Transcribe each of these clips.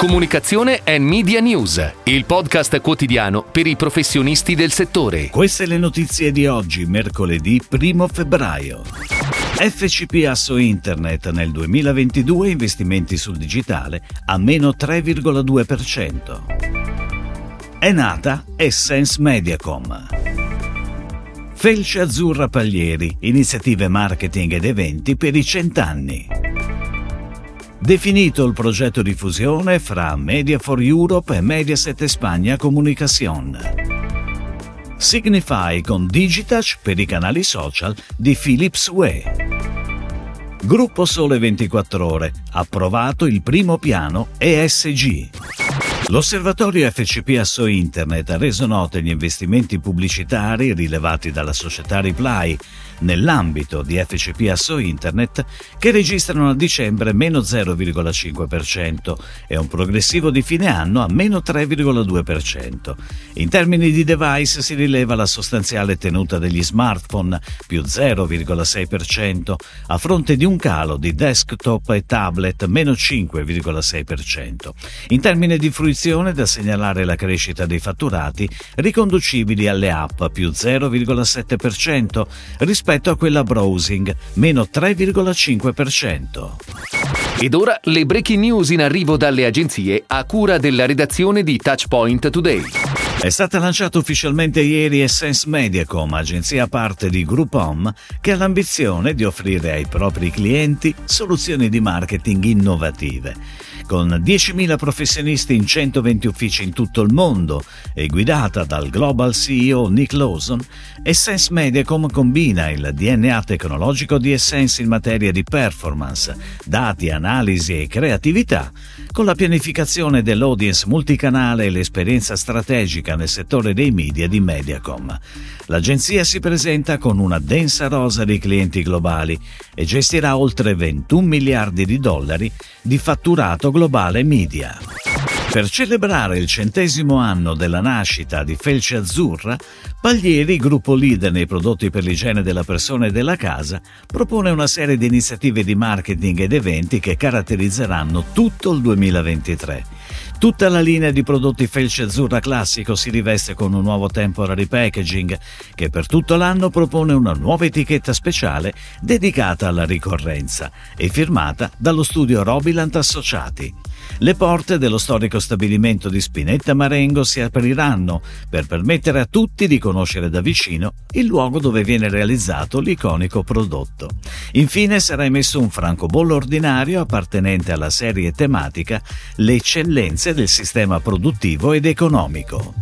Comunicazione e Media News, il podcast quotidiano per i professionisti del settore. Queste le notizie di oggi, mercoledì 1 febbraio. FCP Asso Internet nel 2022 investimenti sul digitale a meno 3,2%. È nata Essence Mediacom. Felce Azzurra Paglieri, iniziative marketing ed eventi per i cent'anni. Definito il progetto di fusione fra Media for Europe e Mediaset Spagna Comunicación. Signify con Digitouch per i canali social di Philips Way. Gruppo Sole 24 Ore. Approvato il primo piano ESG. L'osservatorio FCP Asso Internet ha reso note gli investimenti pubblicitari rilevati dalla società Reply nell'ambito di FCP Asso Internet che registrano a dicembre meno 0,5% e un progressivo di fine anno a meno 3,2%. In termini di device si rileva la sostanziale tenuta degli smartphone più 0,6% a fronte di un calo di desktop e tablet meno 5,6%. In termini di fruizione da segnalare la crescita dei fatturati riconducibili alle app più 0,7% rispetto rispetto a quella browsing, meno 3,5%. Ed ora le breaking news in arrivo dalle agenzie a cura della redazione di Touchpoint Today. È stata lanciata ufficialmente ieri Essence Mediacom, agenzia parte di Groupon, che ha l'ambizione di offrire ai propri clienti soluzioni di marketing innovative. Con 10.000 professionisti in 120 uffici in tutto il mondo e guidata dal global CEO Nick Lawson, Essence Mediacom combina il DNA tecnologico di Essence in materia di performance, dati, analisi e creatività con la pianificazione dell'audience multicanale e l'esperienza strategica nel settore dei media di Mediacom. L'agenzia si presenta con una densa rosa di clienti globali e gestirà oltre 21 miliardi di dollari di fatturato globale media. Per celebrare il centesimo anno della nascita di Felce Azzurra, Paglieri, gruppo leader nei prodotti per l'igiene della persona e della casa, propone una serie di iniziative di marketing ed eventi che caratterizzeranno tutto il 2023. Tutta la linea di prodotti Felce Azzurra Classico si riveste con un nuovo temporary packaging che per tutto l'anno propone una nuova etichetta speciale dedicata alla ricorrenza e firmata dallo studio Robilant Associati. Le porte dello storico stabilimento di Spinetta Marengo si apriranno per permettere a tutti di conoscere da vicino il luogo dove viene realizzato l'iconico prodotto. Infine sarà emesso un francobollo ordinario appartenente alla serie tematica Le eccellenze del sistema produttivo ed economico.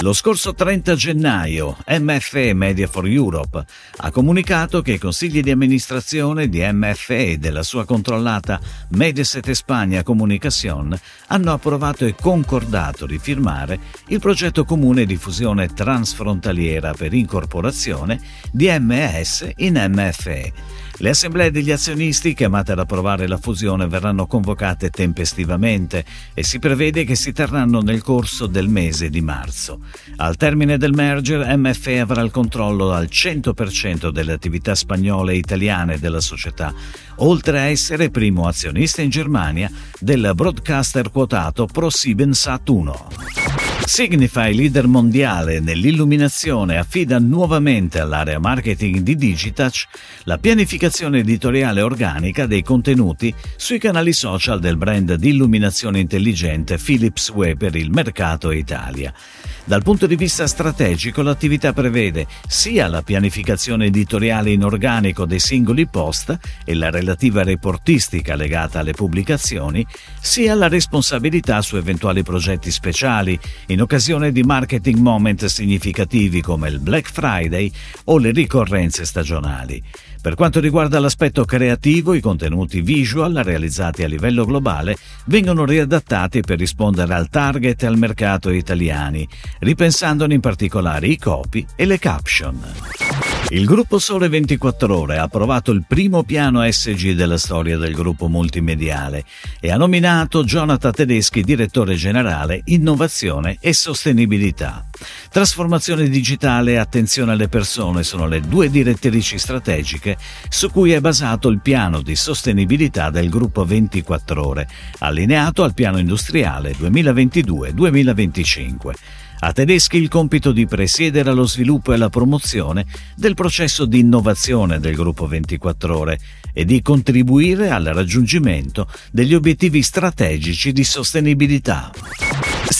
Lo scorso 30 gennaio MFE Media for Europe ha comunicato che i consigli di amministrazione di MFE e della sua controllata Mediaset Spagna Comunicación hanno approvato e concordato di firmare il progetto comune di fusione transfrontaliera per incorporazione di MES in MFE le assemblee degli azionisti chiamate ad approvare la fusione verranno convocate tempestivamente e si prevede che si terranno nel corso del mese di marzo. Al termine del merger, MFE avrà il controllo al 100% delle attività spagnole e italiane della società, oltre a essere primo azionista in Germania del broadcaster quotato ProSiebensat 1. Signify, leader mondiale nell'illuminazione, affida nuovamente all'area marketing di Digitouch la pianificazione editoriale organica dei contenuti sui canali social del brand di illuminazione intelligente Philips Way per il mercato Italia. Dal punto di vista strategico l'attività prevede sia la pianificazione editoriale in organico dei singoli post e la relativa reportistica legata alle pubblicazioni, sia la responsabilità su eventuali progetti speciali in occasione di marketing moment significativi come il Black Friday o le ricorrenze stagionali. Per quanto riguarda l'aspetto creativo, i contenuti visual realizzati a livello globale vengono riadattati per rispondere al target e al mercato italiani, ripensandone in particolare i copy e le caption. Il gruppo Sole 24 Ore ha approvato il primo piano SG della storia del gruppo multimediale e ha nominato Jonathan Tedeschi direttore generale Innovazione e Sostenibilità. Trasformazione digitale e attenzione alle persone sono le due direttrici strategiche su cui è basato il piano di sostenibilità del gruppo 24 ore, allineato al piano industriale 2022-2025. A Tedeschi il compito di presiedere allo sviluppo e alla promozione del processo di innovazione del gruppo 24 ore e di contribuire al raggiungimento degli obiettivi strategici di sostenibilità.